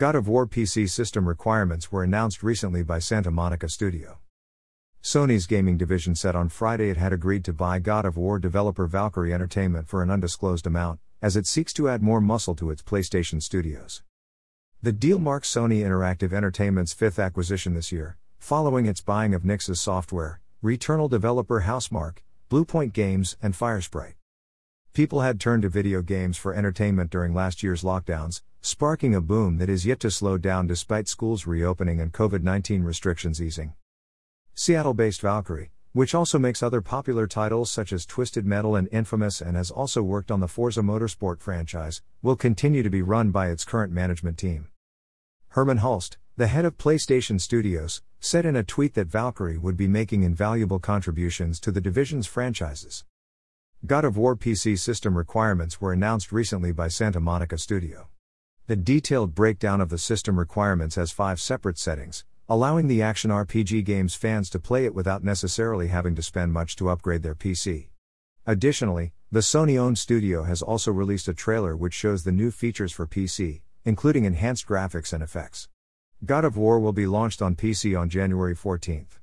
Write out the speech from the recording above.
God of War PC system requirements were announced recently by Santa Monica Studio. Sony's gaming division said on Friday it had agreed to buy God of War developer Valkyrie Entertainment for an undisclosed amount, as it seeks to add more muscle to its PlayStation studios. The deal marks Sony Interactive Entertainment's fifth acquisition this year, following its buying of Nixxes Software, Returnal developer Housemarque, Bluepoint Games, and Firesprite. People had turned to video games for entertainment during last year's lockdowns, sparking a boom that is yet to slow down despite schools reopening and COVID 19 restrictions easing. Seattle based Valkyrie, which also makes other popular titles such as Twisted Metal and Infamous and has also worked on the Forza Motorsport franchise, will continue to be run by its current management team. Hermen Hulst, the head of PlayStation Studios, said in a tweet that Valkyrie would be making invaluable contributions to the division's franchises. God of War PC system requirements were announced recently by Santa Monica Studio. The detailed breakdown of the system requirements has five separate settings, allowing the action RPG game's fans to play it without necessarily having to spend much to upgrade their PC. Additionally, the Sony owned studio has also released a trailer which shows the new features for PC, including enhanced graphics and effects. God of War will be launched on PC on January 14th.